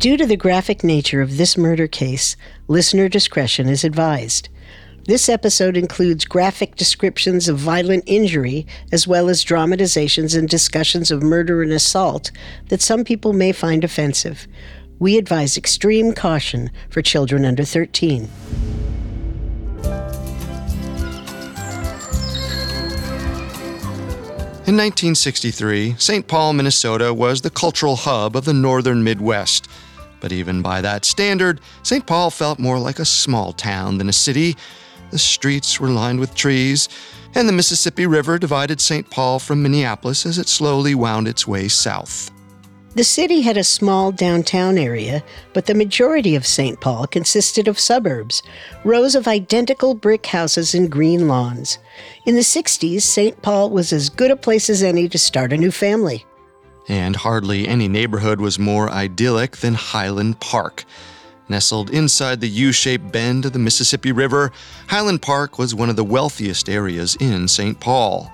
Due to the graphic nature of this murder case, listener discretion is advised. This episode includes graphic descriptions of violent injury, as well as dramatizations and discussions of murder and assault that some people may find offensive. We advise extreme caution for children under 13. In 1963, St. Paul, Minnesota was the cultural hub of the northern Midwest. But even by that standard, St. Paul felt more like a small town than a city. The streets were lined with trees, and the Mississippi River divided St. Paul from Minneapolis as it slowly wound its way south. The city had a small downtown area, but the majority of St. Paul consisted of suburbs, rows of identical brick houses and green lawns. In the 60s, St. Paul was as good a place as any to start a new family. And hardly any neighborhood was more idyllic than Highland Park. Nestled inside the U shaped bend of the Mississippi River, Highland Park was one of the wealthiest areas in St. Paul.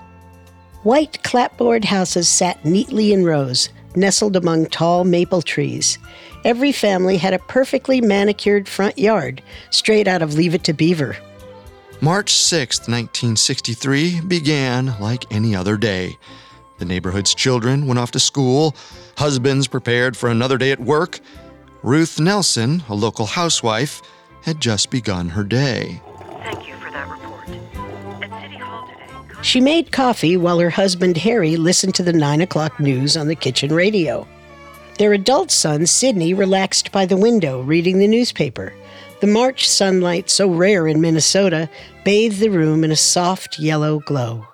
White clapboard houses sat neatly in rows, nestled among tall maple trees. Every family had a perfectly manicured front yard, straight out of Leave It to Beaver. March 6, 1963, began like any other day. The neighborhood's children went off to school, husbands prepared for another day at work. Ruth Nelson, a local housewife, had just begun her day. Thank you for that report. At City Hall today, She made coffee while her husband Harry listened to the 9 o'clock news on the kitchen radio. Their adult son, Sidney, relaxed by the window reading the newspaper. The March sunlight, so rare in Minnesota, bathed the room in a soft yellow glow.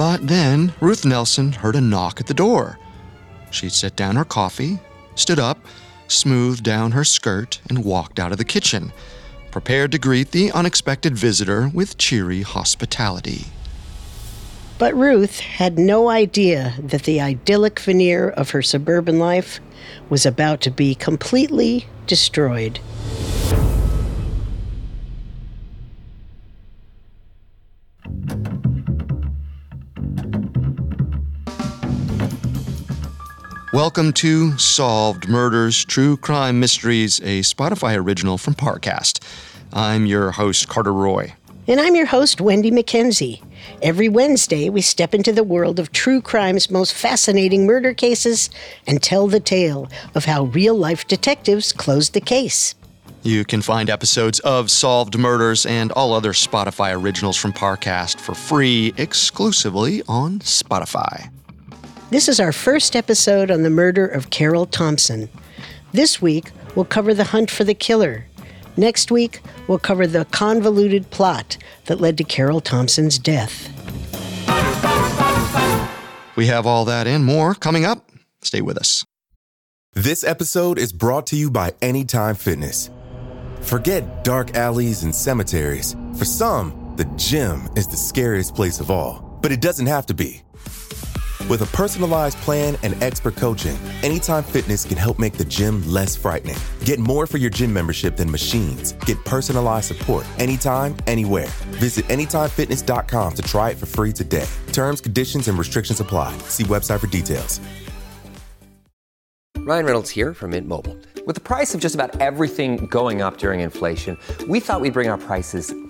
But then Ruth Nelson heard a knock at the door. She set down her coffee, stood up, smoothed down her skirt, and walked out of the kitchen, prepared to greet the unexpected visitor with cheery hospitality. But Ruth had no idea that the idyllic veneer of her suburban life was about to be completely destroyed. Welcome to Solved Murders, True Crime Mysteries, a Spotify original from Parcast. I'm your host, Carter Roy. And I'm your host, Wendy McKenzie. Every Wednesday, we step into the world of true crime's most fascinating murder cases and tell the tale of how real life detectives closed the case. You can find episodes of Solved Murders and all other Spotify originals from Parcast for free exclusively on Spotify. This is our first episode on the murder of Carol Thompson. This week, we'll cover the hunt for the killer. Next week, we'll cover the convoluted plot that led to Carol Thompson's death. We have all that and more coming up. Stay with us. This episode is brought to you by Anytime Fitness. Forget dark alleys and cemeteries. For some, the gym is the scariest place of all, but it doesn't have to be. With a personalized plan and expert coaching, Anytime Fitness can help make the gym less frightening. Get more for your gym membership than machines. Get personalized support anytime, anywhere. Visit AnytimeFitness.com to try it for free today. Terms, conditions, and restrictions apply. See website for details. Ryan Reynolds here from Mint Mobile. With the price of just about everything going up during inflation, we thought we'd bring our prices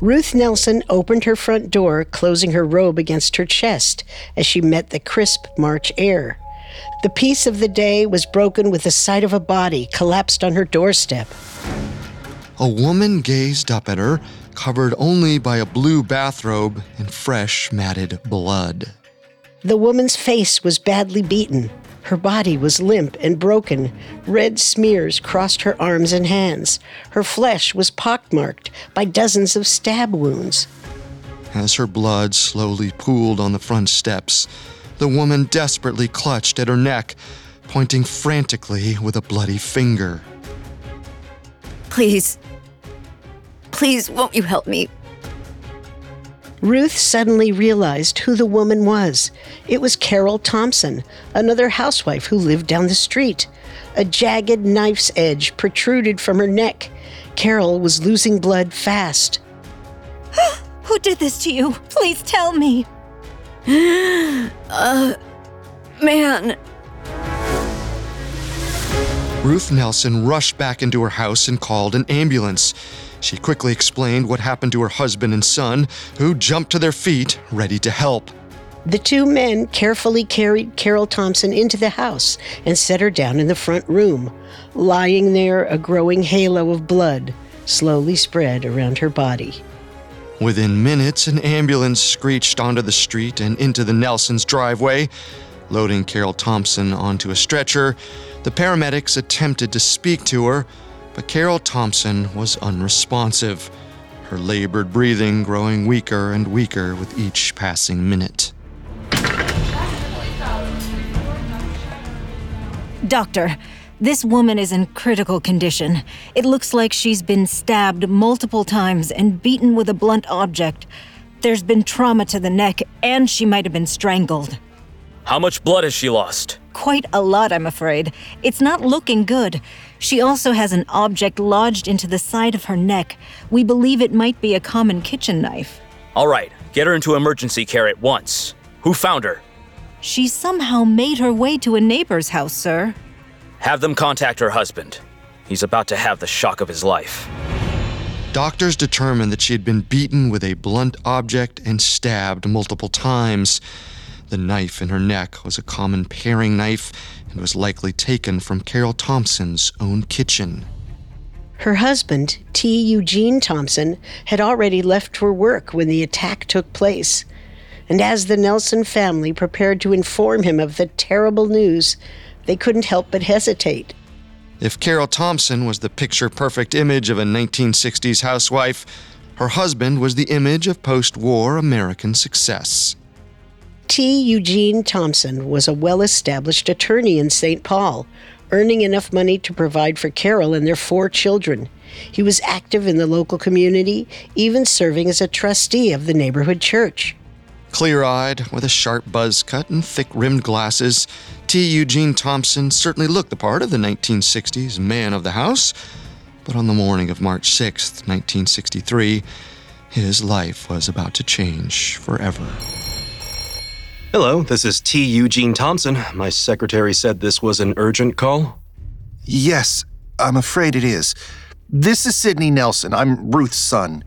Ruth Nelson opened her front door, closing her robe against her chest as she met the crisp March air. The peace of the day was broken with the sight of a body collapsed on her doorstep. A woman gazed up at her, covered only by a blue bathrobe and fresh matted blood. The woman's face was badly beaten. Her body was limp and broken. Red smears crossed her arms and hands. Her flesh was pockmarked by dozens of stab wounds. As her blood slowly pooled on the front steps, the woman desperately clutched at her neck, pointing frantically with a bloody finger. Please. Please, won't you help me? Ruth suddenly realized who the woman was. It was Carol Thompson, another housewife who lived down the street. A jagged knife's edge protruded from her neck. Carol was losing blood fast. Who did this to you? Please tell me. uh, man. Ruth Nelson rushed back into her house and called an ambulance. She quickly explained what happened to her husband and son, who jumped to their feet, ready to help. The two men carefully carried Carol Thompson into the house and set her down in the front room. Lying there, a growing halo of blood slowly spread around her body. Within minutes, an ambulance screeched onto the street and into the Nelsons' driveway. Loading Carol Thompson onto a stretcher, the paramedics attempted to speak to her, but Carol Thompson was unresponsive, her labored breathing growing weaker and weaker with each passing minute. Doctor, this woman is in critical condition. It looks like she's been stabbed multiple times and beaten with a blunt object. There's been trauma to the neck, and she might have been strangled. How much blood has she lost? Quite a lot, I'm afraid. It's not looking good. She also has an object lodged into the side of her neck. We believe it might be a common kitchen knife. All right, get her into emergency care at once. Who found her? She somehow made her way to a neighbor's house, sir. Have them contact her husband. He's about to have the shock of his life. Doctors determined that she had been beaten with a blunt object and stabbed multiple times. The knife in her neck was a common paring knife and was likely taken from Carol Thompson's own kitchen. Her husband, T. Eugene Thompson, had already left for work when the attack took place. And as the Nelson family prepared to inform him of the terrible news, they couldn't help but hesitate. If Carol Thompson was the picture perfect image of a 1960s housewife, her husband was the image of post war American success. T. Eugene Thompson was a well established attorney in St. Paul, earning enough money to provide for Carol and their four children. He was active in the local community, even serving as a trustee of the neighborhood church. Clear eyed, with a sharp buzz cut and thick rimmed glasses, T. Eugene Thompson certainly looked the part of the 1960s man of the house. But on the morning of March 6, 1963, his life was about to change forever. Hello, this is T. Eugene Thompson. My secretary said this was an urgent call. Yes, I'm afraid it is. This is Sidney Nelson. I'm Ruth's son.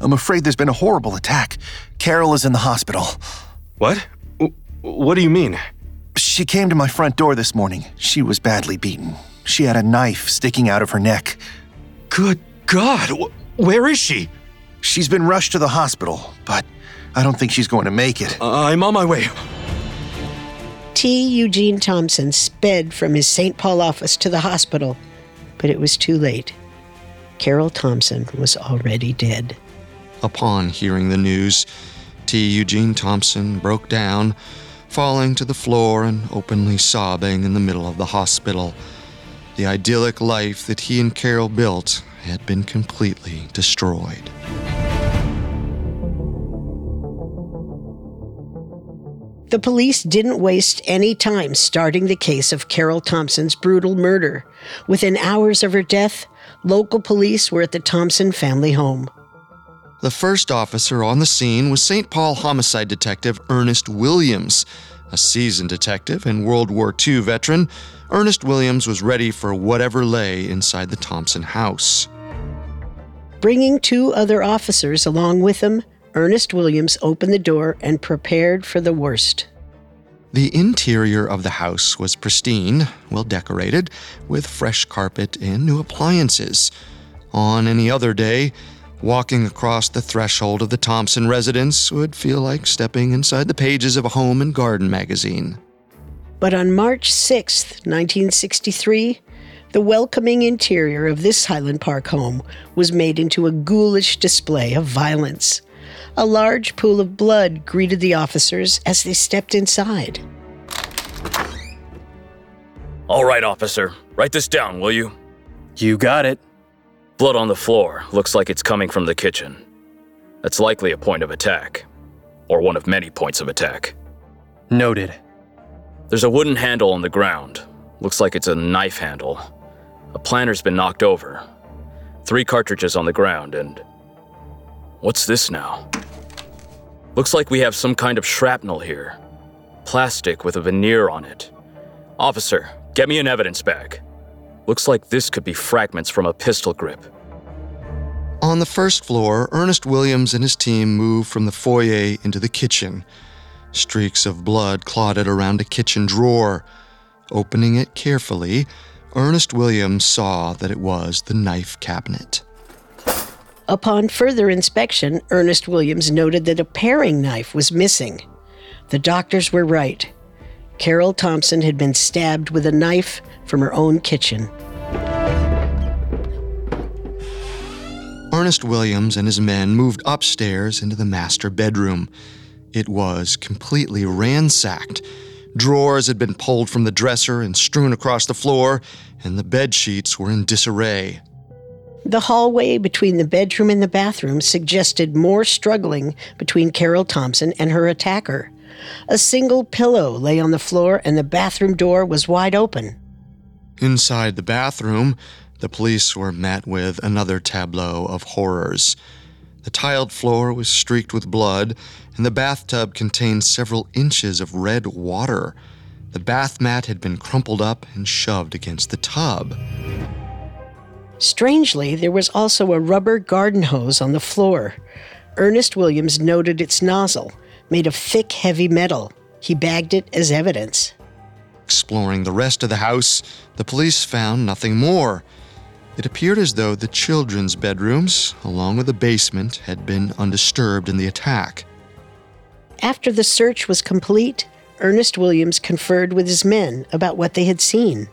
I'm afraid there's been a horrible attack. Carol is in the hospital. What? What do you mean? She came to my front door this morning. She was badly beaten. She had a knife sticking out of her neck. Good God! Where is she? She's been rushed to the hospital, but I don't think she's going to make it. Uh, I'm on my way. T. Eugene Thompson sped from his St. Paul office to the hospital, but it was too late. Carol Thompson was already dead. Upon hearing the news, T. Eugene Thompson broke down, falling to the floor and openly sobbing in the middle of the hospital. The idyllic life that he and Carol built had been completely destroyed. The police didn't waste any time starting the case of Carol Thompson's brutal murder. Within hours of her death, local police were at the Thompson family home. The first officer on the scene was St. Paul homicide detective Ernest Williams. A seasoned detective and World War II veteran, Ernest Williams was ready for whatever lay inside the Thompson house. Bringing two other officers along with him, Ernest Williams opened the door and prepared for the worst. The interior of the house was pristine, well decorated, with fresh carpet and new appliances. On any other day, walking across the threshold of the Thompson residence would feel like stepping inside the pages of a home and garden magazine. But on March 6, 1963, the welcoming interior of this Highland Park home was made into a ghoulish display of violence. A large pool of blood greeted the officers as they stepped inside. All right, officer. Write this down, will you? You got it. Blood on the floor. Looks like it's coming from the kitchen. That's likely a point of attack. Or one of many points of attack. Noted. There's a wooden handle on the ground. Looks like it's a knife handle. A planter's been knocked over. Three cartridges on the ground, and. What's this now? Looks like we have some kind of shrapnel here. Plastic with a veneer on it. Officer, get me an evidence bag. Looks like this could be fragments from a pistol grip. On the first floor, Ernest Williams and his team moved from the foyer into the kitchen. Streaks of blood clotted around a kitchen drawer. Opening it carefully, Ernest Williams saw that it was the knife cabinet. Upon further inspection, Ernest Williams noted that a paring knife was missing. The doctors were right. Carol Thompson had been stabbed with a knife from her own kitchen. Ernest Williams and his men moved upstairs into the master bedroom. It was completely ransacked. Drawers had been pulled from the dresser and strewn across the floor, and the bed sheets were in disarray. The hallway between the bedroom and the bathroom suggested more struggling between Carol Thompson and her attacker. A single pillow lay on the floor, and the bathroom door was wide open. Inside the bathroom, the police were met with another tableau of horrors. The tiled floor was streaked with blood, and the bathtub contained several inches of red water. The bath mat had been crumpled up and shoved against the tub. Strangely, there was also a rubber garden hose on the floor. Ernest Williams noted its nozzle, made of thick, heavy metal. He bagged it as evidence. Exploring the rest of the house, the police found nothing more. It appeared as though the children's bedrooms, along with the basement, had been undisturbed in the attack. After the search was complete, Ernest Williams conferred with his men about what they had seen.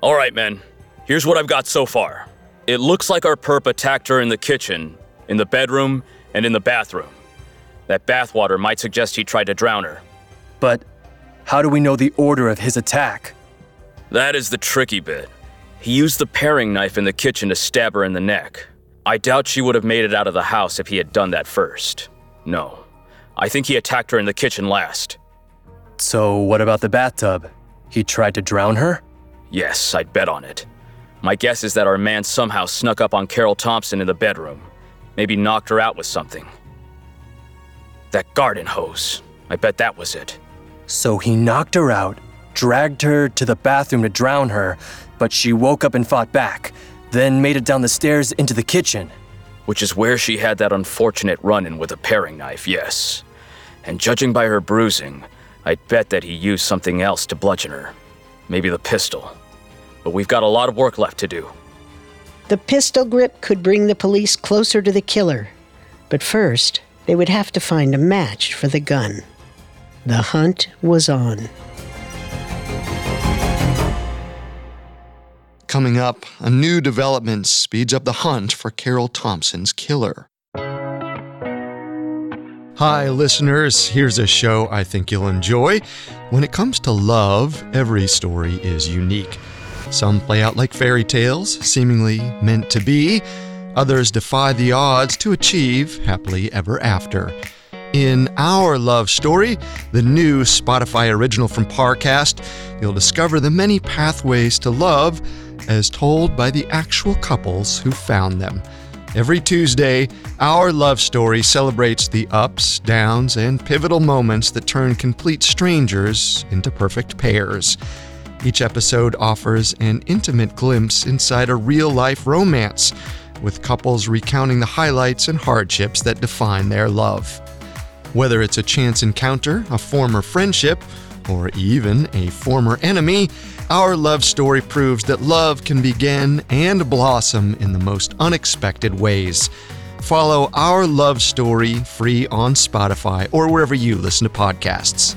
All right, men. Here's what I've got so far. It looks like our perp attacked her in the kitchen, in the bedroom, and in the bathroom. That bathwater might suggest he tried to drown her. But how do we know the order of his attack? That is the tricky bit. He used the paring knife in the kitchen to stab her in the neck. I doubt she would have made it out of the house if he had done that first. No. I think he attacked her in the kitchen last. So, what about the bathtub? He tried to drown her? Yes, I'd bet on it. My guess is that our man somehow snuck up on Carol Thompson in the bedroom. Maybe knocked her out with something. That garden hose. I bet that was it. So he knocked her out, dragged her to the bathroom to drown her, but she woke up and fought back, then made it down the stairs into the kitchen. Which is where she had that unfortunate run in with a paring knife, yes. And judging by her bruising, I'd bet that he used something else to bludgeon her. Maybe the pistol. But we've got a lot of work left to do. The pistol grip could bring the police closer to the killer. But first, they would have to find a match for the gun. The hunt was on. Coming up, a new development speeds up the hunt for Carol Thompson's killer. Hi, listeners. Here's a show I think you'll enjoy. When it comes to love, every story is unique. Some play out like fairy tales, seemingly meant to be. Others defy the odds to achieve happily ever after. In Our Love Story, the new Spotify original from Parcast, you'll discover the many pathways to love as told by the actual couples who found them. Every Tuesday, Our Love Story celebrates the ups, downs, and pivotal moments that turn complete strangers into perfect pairs. Each episode offers an intimate glimpse inside a real life romance, with couples recounting the highlights and hardships that define their love. Whether it's a chance encounter, a former friendship, or even a former enemy, our love story proves that love can begin and blossom in the most unexpected ways. Follow Our Love Story free on Spotify or wherever you listen to podcasts.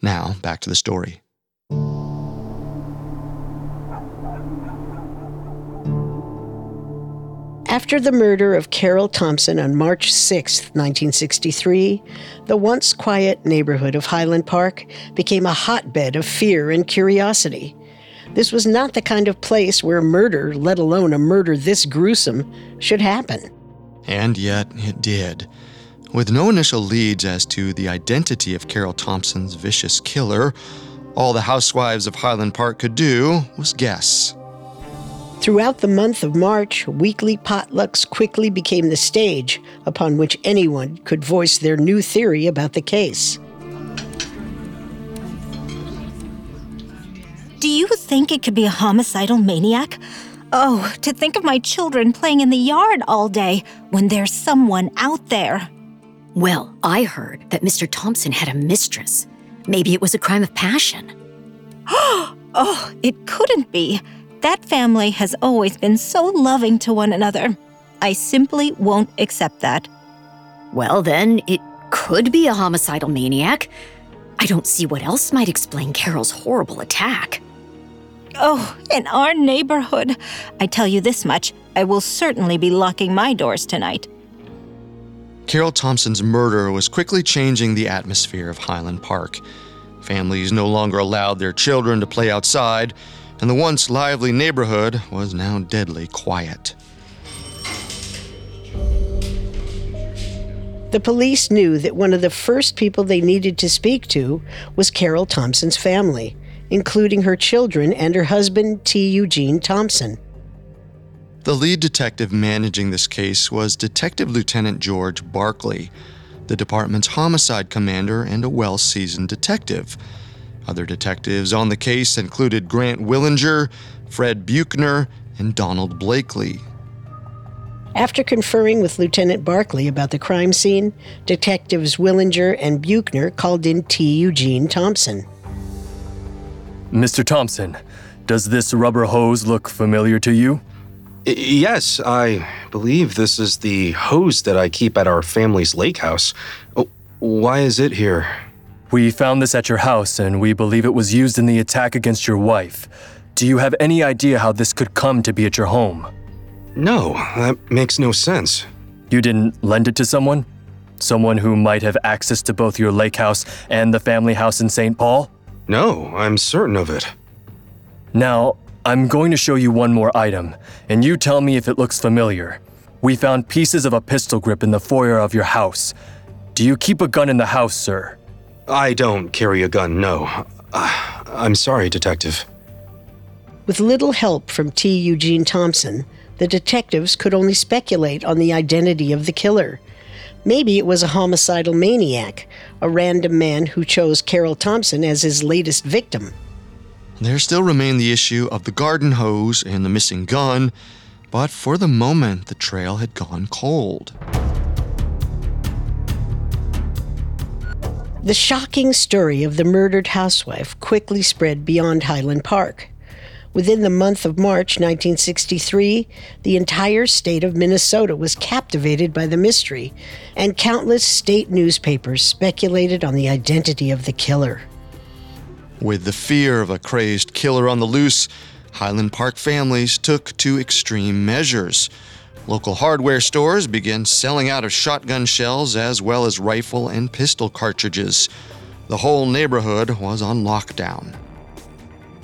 Now, back to the story. After the murder of Carol Thompson on March 6, 1963, the once quiet neighborhood of Highland Park became a hotbed of fear and curiosity. This was not the kind of place where murder, let alone a murder this gruesome, should happen. And yet it did. With no initial leads as to the identity of Carol Thompson's vicious killer, all the housewives of Highland Park could do was guess. Throughout the month of March, weekly potlucks quickly became the stage upon which anyone could voice their new theory about the case. Do you think it could be a homicidal maniac? Oh, to think of my children playing in the yard all day when there's someone out there. Well, I heard that Mr. Thompson had a mistress. Maybe it was a crime of passion. oh, it couldn't be. That family has always been so loving to one another. I simply won't accept that. Well, then, it could be a homicidal maniac. I don't see what else might explain Carol's horrible attack. Oh, in our neighborhood. I tell you this much I will certainly be locking my doors tonight. Carol Thompson's murder was quickly changing the atmosphere of Highland Park. Families no longer allowed their children to play outside, and the once lively neighborhood was now deadly quiet. The police knew that one of the first people they needed to speak to was Carol Thompson's family, including her children and her husband, T. Eugene Thompson. The lead detective managing this case was Detective Lieutenant George Barkley, the department's homicide commander and a well seasoned detective. Other detectives on the case included Grant Willinger, Fred Buchner, and Donald Blakely. After conferring with Lieutenant Barkley about the crime scene, detectives Willinger and Buchner called in T. Eugene Thompson. Mr. Thompson, does this rubber hose look familiar to you? Yes, I believe this is the hose that I keep at our family's lake house. Oh, why is it here? We found this at your house and we believe it was used in the attack against your wife. Do you have any idea how this could come to be at your home? No, that makes no sense. You didn't lend it to someone? Someone who might have access to both your lake house and the family house in St. Paul? No, I'm certain of it. Now, I'm going to show you one more item, and you tell me if it looks familiar. We found pieces of a pistol grip in the foyer of your house. Do you keep a gun in the house, sir? I don't carry a gun, no. Uh, I'm sorry, Detective. With little help from T. Eugene Thompson, the detectives could only speculate on the identity of the killer. Maybe it was a homicidal maniac, a random man who chose Carol Thompson as his latest victim. There still remained the issue of the garden hose and the missing gun, but for the moment, the trail had gone cold. The shocking story of the murdered housewife quickly spread beyond Highland Park. Within the month of March 1963, the entire state of Minnesota was captivated by the mystery, and countless state newspapers speculated on the identity of the killer. With the fear of a crazed killer on the loose, Highland Park families took to extreme measures. Local hardware stores began selling out of shotgun shells as well as rifle and pistol cartridges. The whole neighborhood was on lockdown.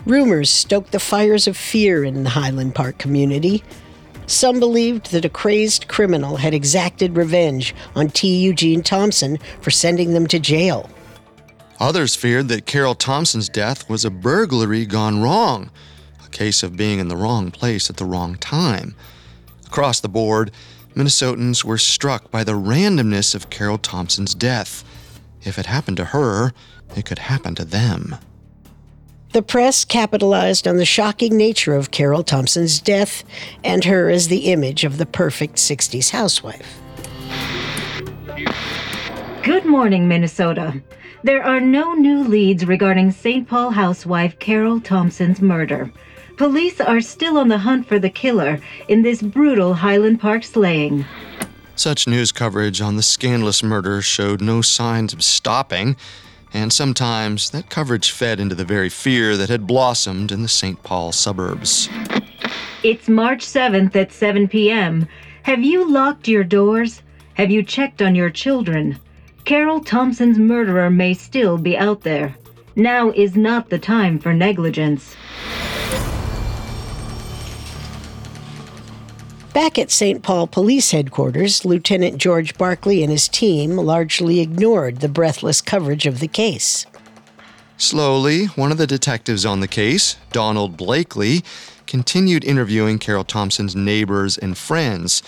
Rumors stoked the fires of fear in the Highland Park community. Some believed that a crazed criminal had exacted revenge on T. Eugene Thompson for sending them to jail. Others feared that Carol Thompson's death was a burglary gone wrong, a case of being in the wrong place at the wrong time. Across the board, Minnesotans were struck by the randomness of Carol Thompson's death. If it happened to her, it could happen to them. The press capitalized on the shocking nature of Carol Thompson's death and her as the image of the perfect 60s housewife. Good morning, Minnesota. There are no new leads regarding St. Paul housewife Carol Thompson's murder. Police are still on the hunt for the killer in this brutal Highland Park slaying. Such news coverage on the scandalous murder showed no signs of stopping, and sometimes that coverage fed into the very fear that had blossomed in the St. Paul suburbs. It's March 7th at 7 p.m. Have you locked your doors? Have you checked on your children? Carol Thompson's murderer may still be out there. Now is not the time for negligence. Back at St. Paul Police Headquarters, Lieutenant George Barkley and his team largely ignored the breathless coverage of the case. Slowly, one of the detectives on the case, Donald Blakely, continued interviewing Carol Thompson's neighbors and friends,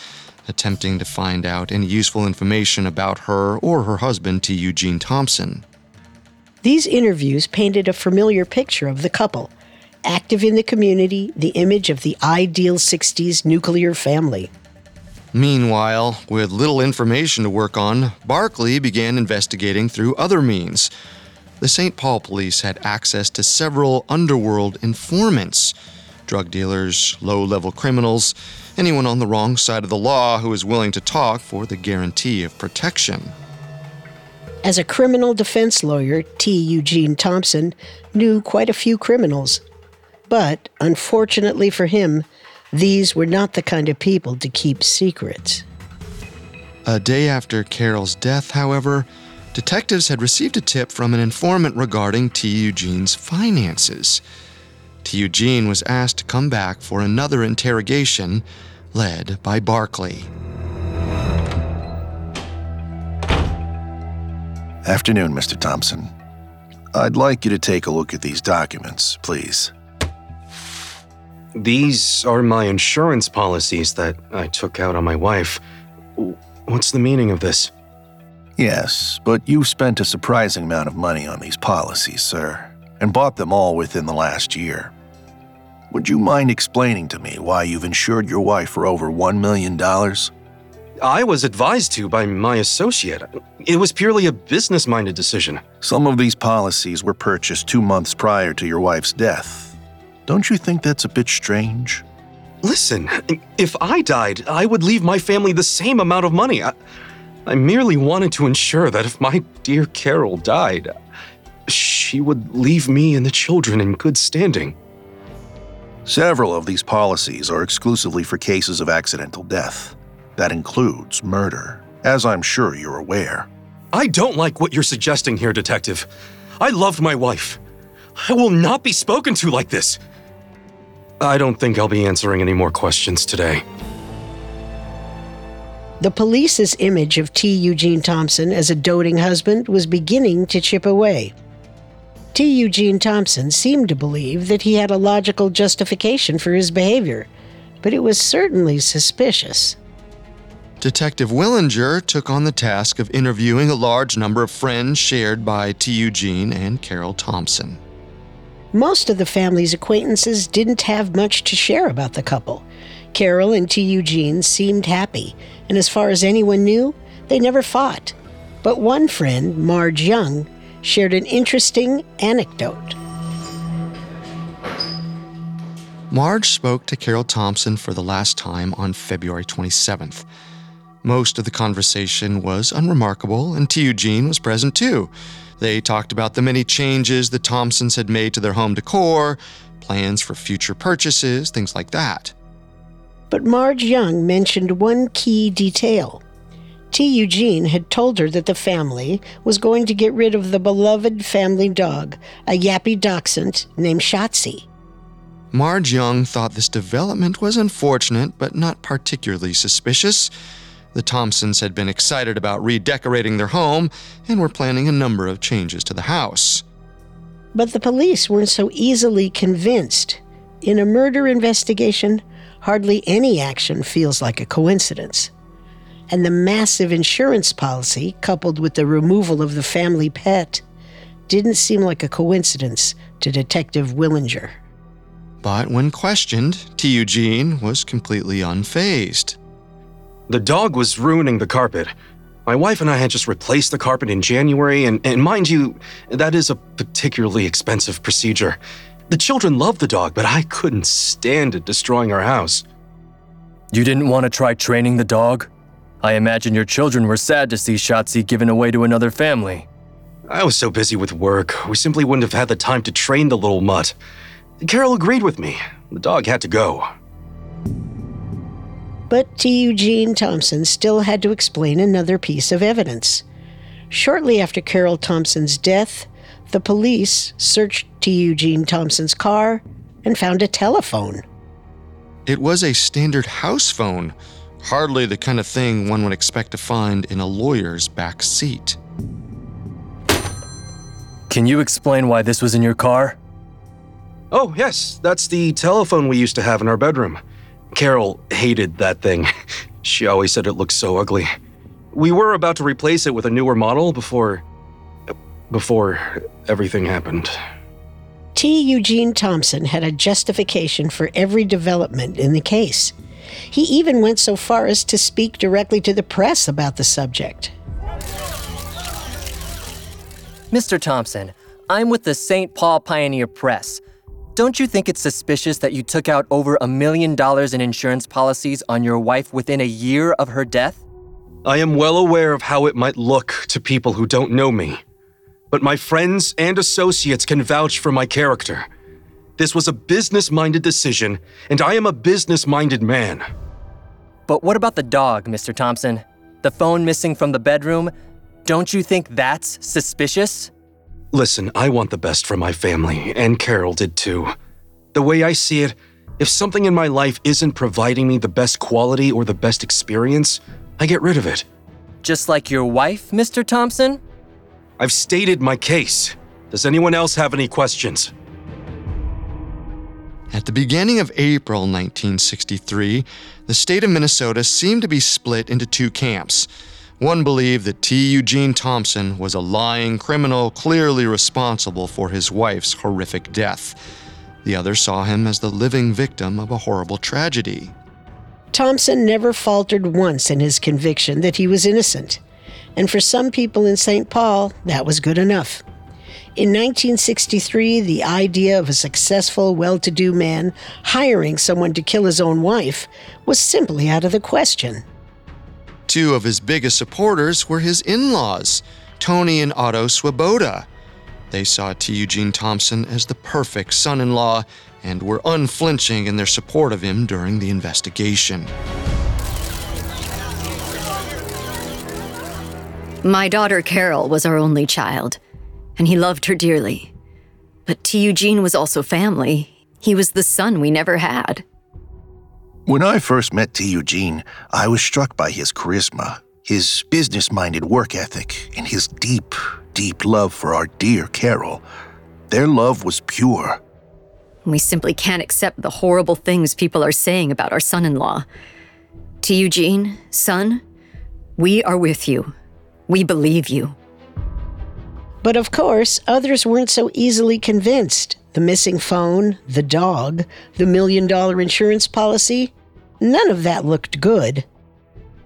attempting to find out any useful information about her or her husband, T. Eugene Thompson. These interviews painted a familiar picture of the couple active in the community, the image of the ideal 60s nuclear family. Meanwhile, with little information to work on, Barkley began investigating through other means. The St. Paul police had access to several underworld informants drug dealers, low level criminals, anyone on the wrong side of the law who is willing to talk for the guarantee of protection. As a criminal defense lawyer, T. Eugene Thompson knew quite a few criminals. But unfortunately for him, these were not the kind of people to keep secrets. A day after Carol's death, however, detectives had received a tip from an informant regarding T. Eugene's finances. T. Eugene was asked to come back for another interrogation led by Barkley. Afternoon, Mr. Thompson. I'd like you to take a look at these documents, please. These are my insurance policies that I took out on my wife. What's the meaning of this? Yes, but you've spent a surprising amount of money on these policies, sir, and bought them all within the last year. Would you mind explaining to me why you've insured your wife for over $1 million? I was advised to by my associate. It was purely a business minded decision. Some of these policies were purchased two months prior to your wife's death. Don't you think that's a bit strange? Listen, if I died, I would leave my family the same amount of money. I, I merely wanted to ensure that if my dear Carol died, she would leave me and the children in good standing. Several of these policies are exclusively for cases of accidental death. That includes murder, as I'm sure you're aware. I don't like what you're suggesting here, Detective. I loved my wife. I will not be spoken to like this. I don't think I'll be answering any more questions today. The police's image of T. Eugene Thompson as a doting husband was beginning to chip away. T. Eugene Thompson seemed to believe that he had a logical justification for his behavior, but it was certainly suspicious. Detective Willinger took on the task of interviewing a large number of friends shared by T. Eugene and Carol Thompson. Most of the family's acquaintances didn't have much to share about the couple. Carol and T. Eugene seemed happy, and as far as anyone knew, they never fought. But one friend, Marge Young, shared an interesting anecdote. Marge spoke to Carol Thompson for the last time on February 27th. Most of the conversation was unremarkable, and T. Eugene was present too. They talked about the many changes the Thompsons had made to their home decor, plans for future purchases, things like that. But Marge Young mentioned one key detail. T. Eugene had told her that the family was going to get rid of the beloved family dog, a yappy dachshund named Shotzi. Marge Young thought this development was unfortunate, but not particularly suspicious. The Thompsons had been excited about redecorating their home and were planning a number of changes to the house. But the police weren't so easily convinced. In a murder investigation, hardly any action feels like a coincidence. And the massive insurance policy, coupled with the removal of the family pet, didn't seem like a coincidence to Detective Willinger. But when questioned, T. Eugene was completely unfazed. The dog was ruining the carpet. My wife and I had just replaced the carpet in January, and, and mind you, that is a particularly expensive procedure. The children loved the dog, but I couldn't stand it destroying our house. You didn't want to try training the dog? I imagine your children were sad to see Shotzi given away to another family. I was so busy with work, we simply wouldn't have had the time to train the little mutt. Carol agreed with me. The dog had to go. But T. Eugene Thompson still had to explain another piece of evidence. Shortly after Carol Thompson's death, the police searched T. Eugene Thompson's car and found a telephone. It was a standard house phone, hardly the kind of thing one would expect to find in a lawyer's back seat. Can you explain why this was in your car? Oh, yes, that's the telephone we used to have in our bedroom. Carol hated that thing. She always said it looked so ugly. We were about to replace it with a newer model before. before everything happened. T. Eugene Thompson had a justification for every development in the case. He even went so far as to speak directly to the press about the subject. Mr. Thompson, I'm with the St. Paul Pioneer Press. Don't you think it's suspicious that you took out over a million dollars in insurance policies on your wife within a year of her death? I am well aware of how it might look to people who don't know me. But my friends and associates can vouch for my character. This was a business minded decision, and I am a business minded man. But what about the dog, Mr. Thompson? The phone missing from the bedroom? Don't you think that's suspicious? Listen, I want the best for my family, and Carol did too. The way I see it, if something in my life isn't providing me the best quality or the best experience, I get rid of it. Just like your wife, Mr. Thompson? I've stated my case. Does anyone else have any questions? At the beginning of April 1963, the state of Minnesota seemed to be split into two camps. One believed that T. Eugene Thompson was a lying criminal clearly responsible for his wife's horrific death. The other saw him as the living victim of a horrible tragedy. Thompson never faltered once in his conviction that he was innocent. And for some people in St. Paul, that was good enough. In 1963, the idea of a successful, well to do man hiring someone to kill his own wife was simply out of the question. Two of his biggest supporters were his in laws, Tony and Otto Swoboda. They saw T. Eugene Thompson as the perfect son in law and were unflinching in their support of him during the investigation. My daughter Carol was our only child, and he loved her dearly. But T. Eugene was also family. He was the son we never had. When I first met T. Eugene, I was struck by his charisma, his business minded work ethic, and his deep, deep love for our dear Carol. Their love was pure. We simply can't accept the horrible things people are saying about our son in law. T. Eugene, son, we are with you. We believe you. But of course, others weren't so easily convinced. The missing phone, the dog, the million dollar insurance policy none of that looked good.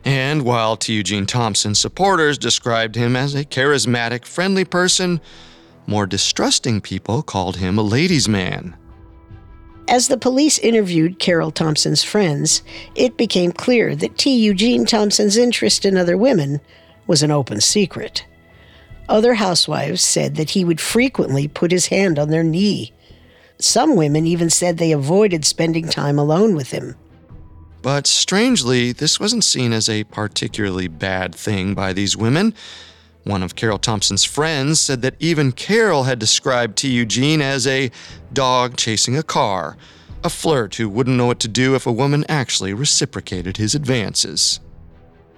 And while T. Eugene Thompson's supporters described him as a charismatic, friendly person, more distrusting people called him a ladies' man. As the police interviewed Carol Thompson's friends, it became clear that T. Eugene Thompson's interest in other women was an open secret. Other housewives said that he would frequently put his hand on their knee. Some women even said they avoided spending time alone with him. But strangely, this wasn't seen as a particularly bad thing by these women. One of Carol Thompson's friends said that even Carol had described T. Eugene as a dog chasing a car, a flirt who wouldn't know what to do if a woman actually reciprocated his advances.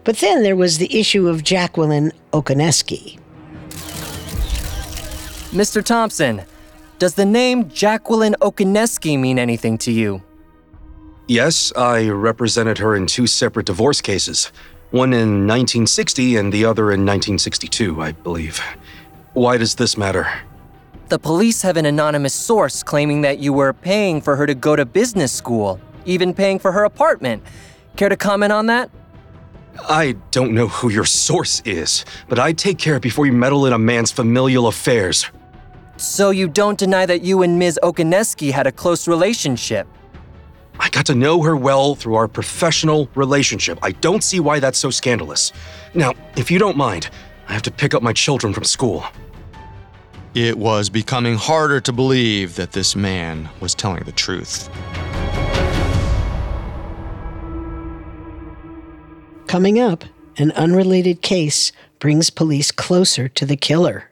But then there was the issue of Jacqueline Okaneski. Mr. Thompson, does the name Jacqueline Okaneski mean anything to you? Yes, I represented her in two separate divorce cases. One in 1960 and the other in 1962, I believe. Why does this matter? The police have an anonymous source claiming that you were paying for her to go to business school, even paying for her apartment. Care to comment on that? I don't know who your source is, but I'd take care before you meddle in a man's familial affairs. So you don't deny that you and Ms. Okaneski had a close relationship? I got to know her well through our professional relationship. I don't see why that's so scandalous. Now, if you don't mind, I have to pick up my children from school. It was becoming harder to believe that this man was telling the truth. Coming up, an unrelated case brings police closer to the killer.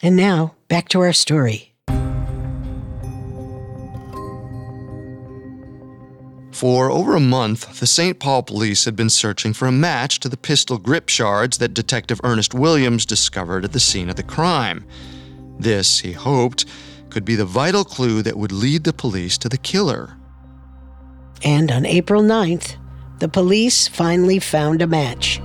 And now, back to our story. For over a month, the St. Paul police had been searching for a match to the pistol grip shards that Detective Ernest Williams discovered at the scene of the crime. This, he hoped, could be the vital clue that would lead the police to the killer. And on April 9th, the police finally found a match.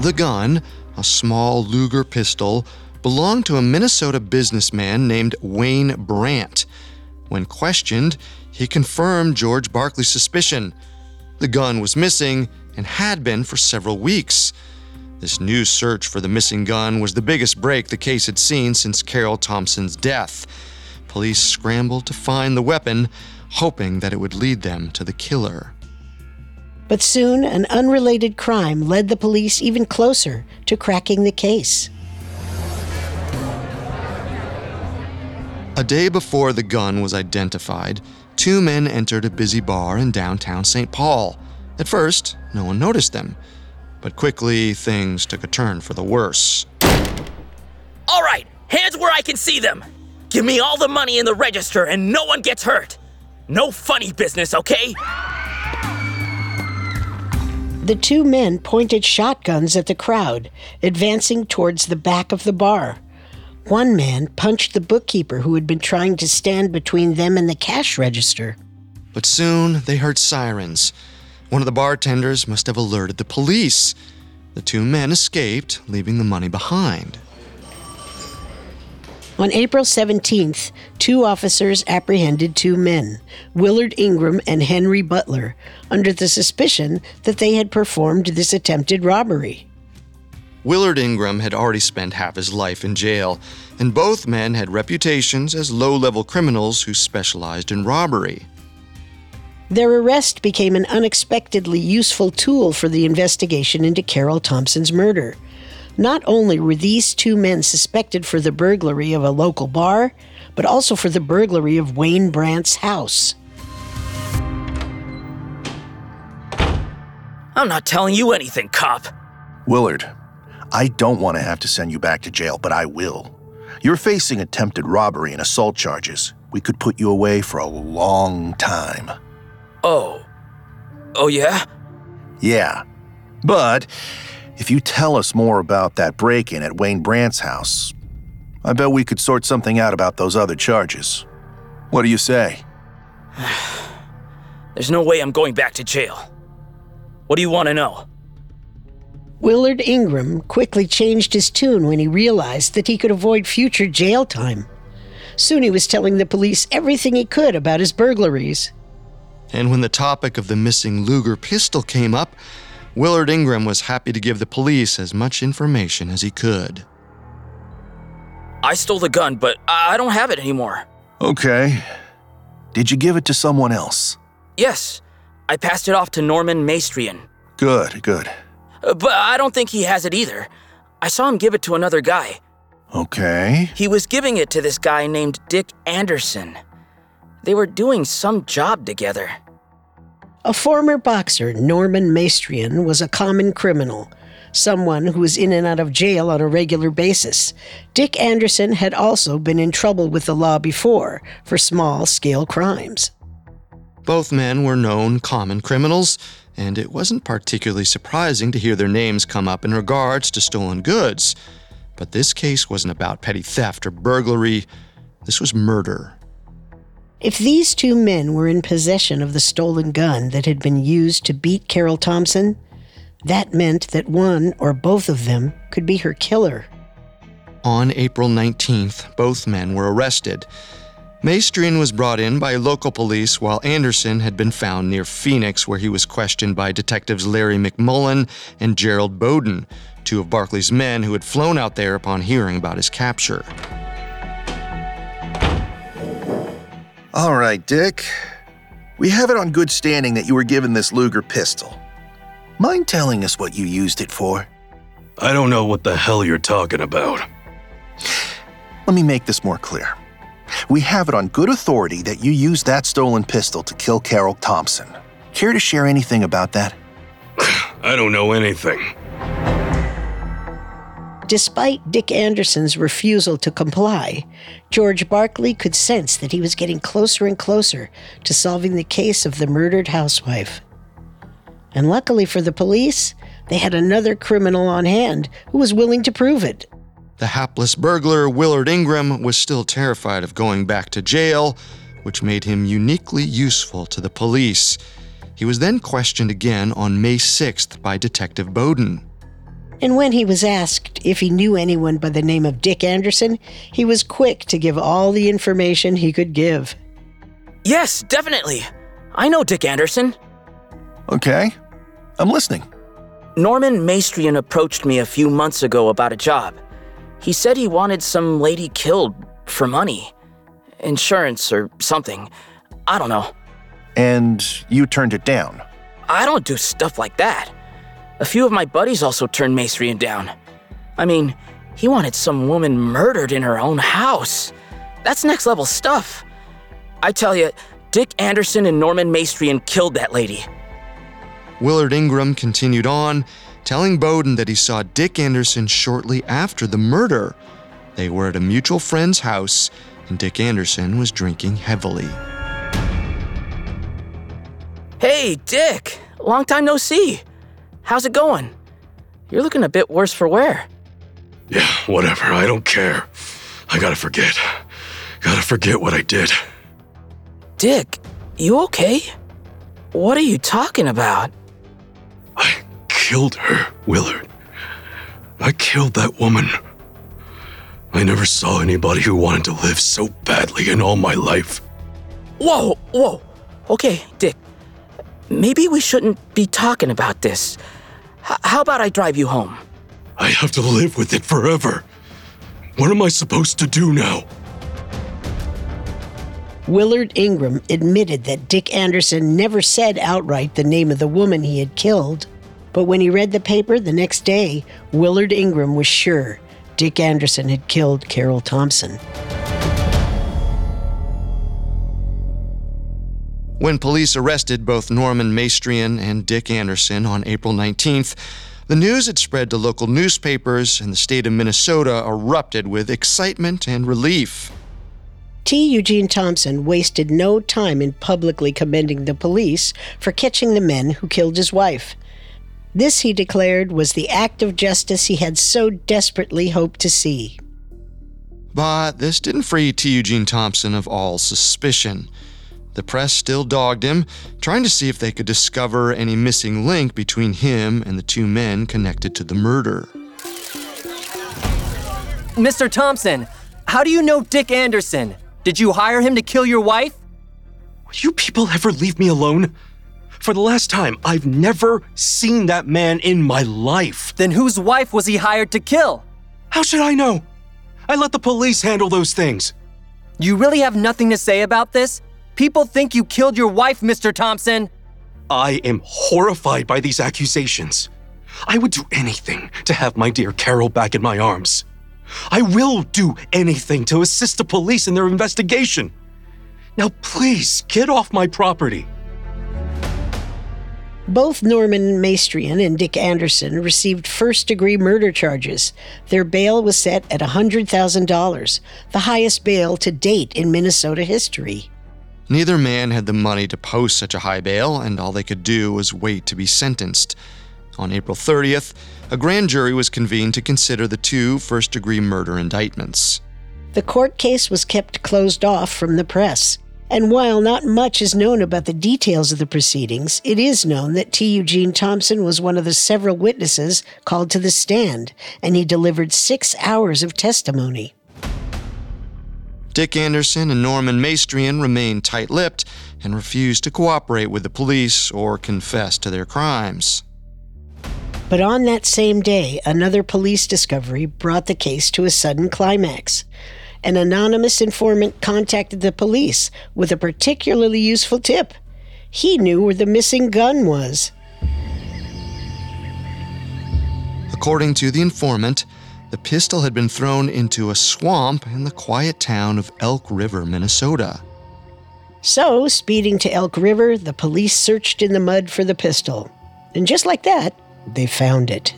The gun, a small Luger pistol, belonged to a Minnesota businessman named Wayne Brandt. When questioned, he confirmed George Barkley's suspicion. The gun was missing and had been for several weeks. This new search for the missing gun was the biggest break the case had seen since Carol Thompson's death. Police scrambled to find the weapon, hoping that it would lead them to the killer. But soon, an unrelated crime led the police even closer to cracking the case. A day before the gun was identified, two men entered a busy bar in downtown St. Paul. At first, no one noticed them, but quickly things took a turn for the worse. All right, hands where I can see them. Give me all the money in the register and no one gets hurt. No funny business, okay? The two men pointed shotguns at the crowd, advancing towards the back of the bar. One man punched the bookkeeper who had been trying to stand between them and the cash register. But soon they heard sirens. One of the bartenders must have alerted the police. The two men escaped, leaving the money behind. On April 17th, two officers apprehended two men, Willard Ingram and Henry Butler, under the suspicion that they had performed this attempted robbery. Willard Ingram had already spent half his life in jail, and both men had reputations as low level criminals who specialized in robbery. Their arrest became an unexpectedly useful tool for the investigation into Carol Thompson's murder. Not only were these two men suspected for the burglary of a local bar, but also for the burglary of Wayne Brandt's house. I'm not telling you anything, cop. Willard, I don't want to have to send you back to jail, but I will. You're facing attempted robbery and assault charges. We could put you away for a long time. Oh. Oh, yeah? Yeah. But if you tell us more about that break in at Wayne Brandt's house, I bet we could sort something out about those other charges. What do you say? There's no way I'm going back to jail. What do you want to know? Willard Ingram quickly changed his tune when he realized that he could avoid future jail time. Soon he was telling the police everything he could about his burglaries. And when the topic of the missing Luger pistol came up, Willard Ingram was happy to give the police as much information as he could. I stole the gun, but I don't have it anymore. Okay. Did you give it to someone else? Yes, I passed it off to Norman Mastrian. Good, good. Uh, But I don't think he has it either. I saw him give it to another guy. Okay. He was giving it to this guy named Dick Anderson. They were doing some job together. A former boxer, Norman Mastrian, was a common criminal, someone who was in and out of jail on a regular basis. Dick Anderson had also been in trouble with the law before for small scale crimes. Both men were known common criminals, and it wasn't particularly surprising to hear their names come up in regards to stolen goods. But this case wasn't about petty theft or burglary, this was murder. If these two men were in possession of the stolen gun that had been used to beat Carol Thompson, that meant that one or both of them could be her killer. On April 19th, both men were arrested. Mastrian was brought in by local police while Anderson had been found near Phoenix, where he was questioned by detectives Larry McMullen and Gerald Bowden, two of Barclay's men who had flown out there upon hearing about his capture. All right, Dick. We have it on good standing that you were given this Luger pistol. Mind telling us what you used it for? I don't know what the hell you're talking about. Let me make this more clear. We have it on good authority that you used that stolen pistol to kill Carol Thompson. Care to share anything about that? I don't know anything. Despite Dick Anderson's refusal to comply, George Barkley could sense that he was getting closer and closer to solving the case of the murdered housewife. And luckily for the police, they had another criminal on hand who was willing to prove it. The hapless burglar, Willard Ingram, was still terrified of going back to jail, which made him uniquely useful to the police. He was then questioned again on May 6th by Detective Bowden. And when he was asked if he knew anyone by the name of Dick Anderson, he was quick to give all the information he could give. Yes, definitely. I know Dick Anderson. Okay. I'm listening. Norman Mastrian approached me a few months ago about a job. He said he wanted some lady killed for money, insurance or something. I don't know. And you turned it down. I don't do stuff like that. A few of my buddies also turned Mastrian down. I mean, he wanted some woman murdered in her own house. That's next level stuff. I tell you, Dick Anderson and Norman Mastrian killed that lady. Willard Ingram continued on, telling Bowden that he saw Dick Anderson shortly after the murder. They were at a mutual friend's house, and Dick Anderson was drinking heavily. Hey, Dick! Long time no see. How's it going? You're looking a bit worse for wear. Yeah, whatever. I don't care. I gotta forget. Gotta forget what I did. Dick, you okay? What are you talking about? I killed her, Willard. I killed that woman. I never saw anybody who wanted to live so badly in all my life. Whoa, whoa. Okay, Dick. Maybe we shouldn't be talking about this. H- how about I drive you home? I have to live with it forever. What am I supposed to do now? Willard Ingram admitted that Dick Anderson never said outright the name of the woman he had killed. But when he read the paper the next day, Willard Ingram was sure Dick Anderson had killed Carol Thompson. When police arrested both Norman Mastrian and Dick Anderson on April 19th, the news had spread to local newspapers, and the state of Minnesota erupted with excitement and relief. T. Eugene Thompson wasted no time in publicly commending the police for catching the men who killed his wife. This, he declared, was the act of justice he had so desperately hoped to see. But this didn't free T. Eugene Thompson of all suspicion. The press still dogged him, trying to see if they could discover any missing link between him and the two men connected to the murder. Mr. Thompson, how do you know Dick Anderson? Did you hire him to kill your wife? Will you people ever leave me alone? For the last time, I've never seen that man in my life. Then whose wife was he hired to kill? How should I know? I let the police handle those things. You really have nothing to say about this? People think you killed your wife, Mr. Thompson. I am horrified by these accusations. I would do anything to have my dear Carol back in my arms. I will do anything to assist the police in their investigation. Now, please get off my property. Both Norman Mastrian and Dick Anderson received first degree murder charges. Their bail was set at $100,000, the highest bail to date in Minnesota history. Neither man had the money to post such a high bail, and all they could do was wait to be sentenced. On April 30th, a grand jury was convened to consider the two first degree murder indictments. The court case was kept closed off from the press. And while not much is known about the details of the proceedings, it is known that T. Eugene Thompson was one of the several witnesses called to the stand, and he delivered six hours of testimony. Dick Anderson and Norman Mastrian remained tight lipped and refused to cooperate with the police or confess to their crimes. But on that same day, another police discovery brought the case to a sudden climax an anonymous informant contacted the police with a particularly useful tip. He knew where the missing gun was. According to the informant, the pistol had been thrown into a swamp in the quiet town of Elk River, Minnesota. So, speeding to Elk River, the police searched in the mud for the pistol. And just like that, they found it.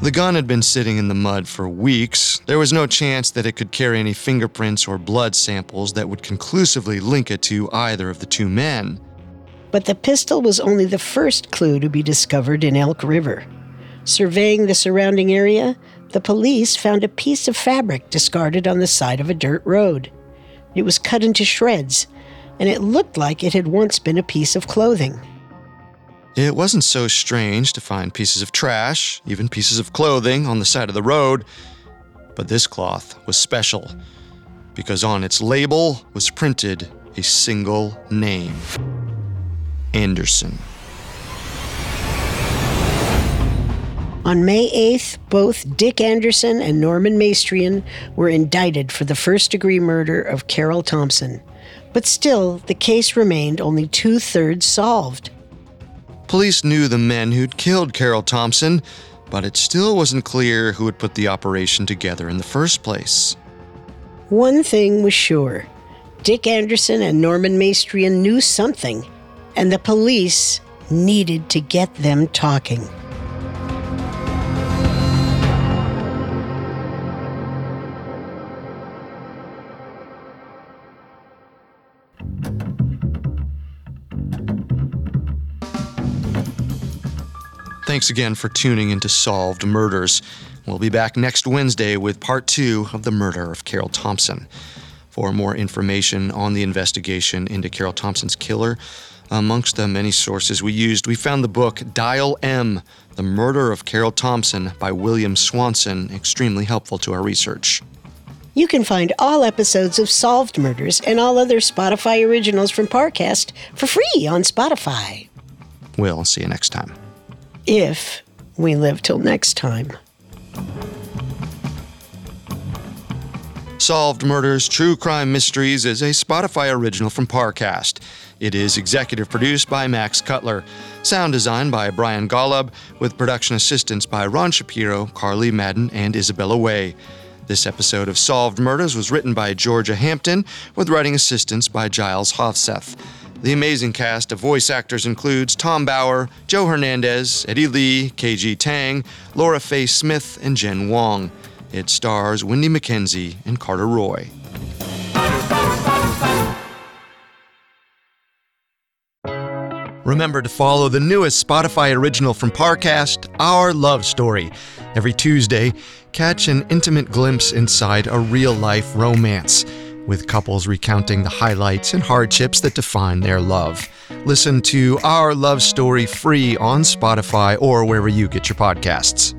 The gun had been sitting in the mud for weeks. There was no chance that it could carry any fingerprints or blood samples that would conclusively link it to either of the two men. But the pistol was only the first clue to be discovered in Elk River. Surveying the surrounding area, the police found a piece of fabric discarded on the side of a dirt road. It was cut into shreds, and it looked like it had once been a piece of clothing. It wasn't so strange to find pieces of trash, even pieces of clothing, on the side of the road. But this cloth was special because on its label was printed a single name Anderson. On May 8th, both Dick Anderson and Norman Mastrian were indicted for the first degree murder of Carol Thompson. But still, the case remained only two thirds solved. Police knew the men who'd killed Carol Thompson, but it still wasn't clear who had put the operation together in the first place. One thing was sure Dick Anderson and Norman Maestrian knew something, and the police needed to get them talking. Thanks again for tuning into Solved Murders. We'll be back next Wednesday with part two of the murder of Carol Thompson. For more information on the investigation into Carol Thompson's killer, amongst the many sources we used, we found the book Dial M The Murder of Carol Thompson by William Swanson extremely helpful to our research. You can find all episodes of Solved Murders and all other Spotify originals from Parcast for free on Spotify. We'll see you next time if we live till next time. Solved Murders True Crime Mysteries is a Spotify original from Parcast. It is executive produced by Max Cutler, sound design by Brian Golub, with production assistance by Ron Shapiro, Carly Madden, and Isabella Way. This episode of Solved Murders was written by Georgia Hampton, with writing assistance by Giles Hofseth. The amazing cast of voice actors includes Tom Bauer, Joe Hernandez, Eddie Lee, KG Tang, Laura Faye Smith, and Jen Wong. It stars Wendy McKenzie and Carter Roy. Remember to follow the newest Spotify original from Parcast, Our Love Story. Every Tuesday, catch an intimate glimpse inside a real life romance, with couples recounting the highlights and hardships that define their love. Listen to Our Love Story free on Spotify or wherever you get your podcasts.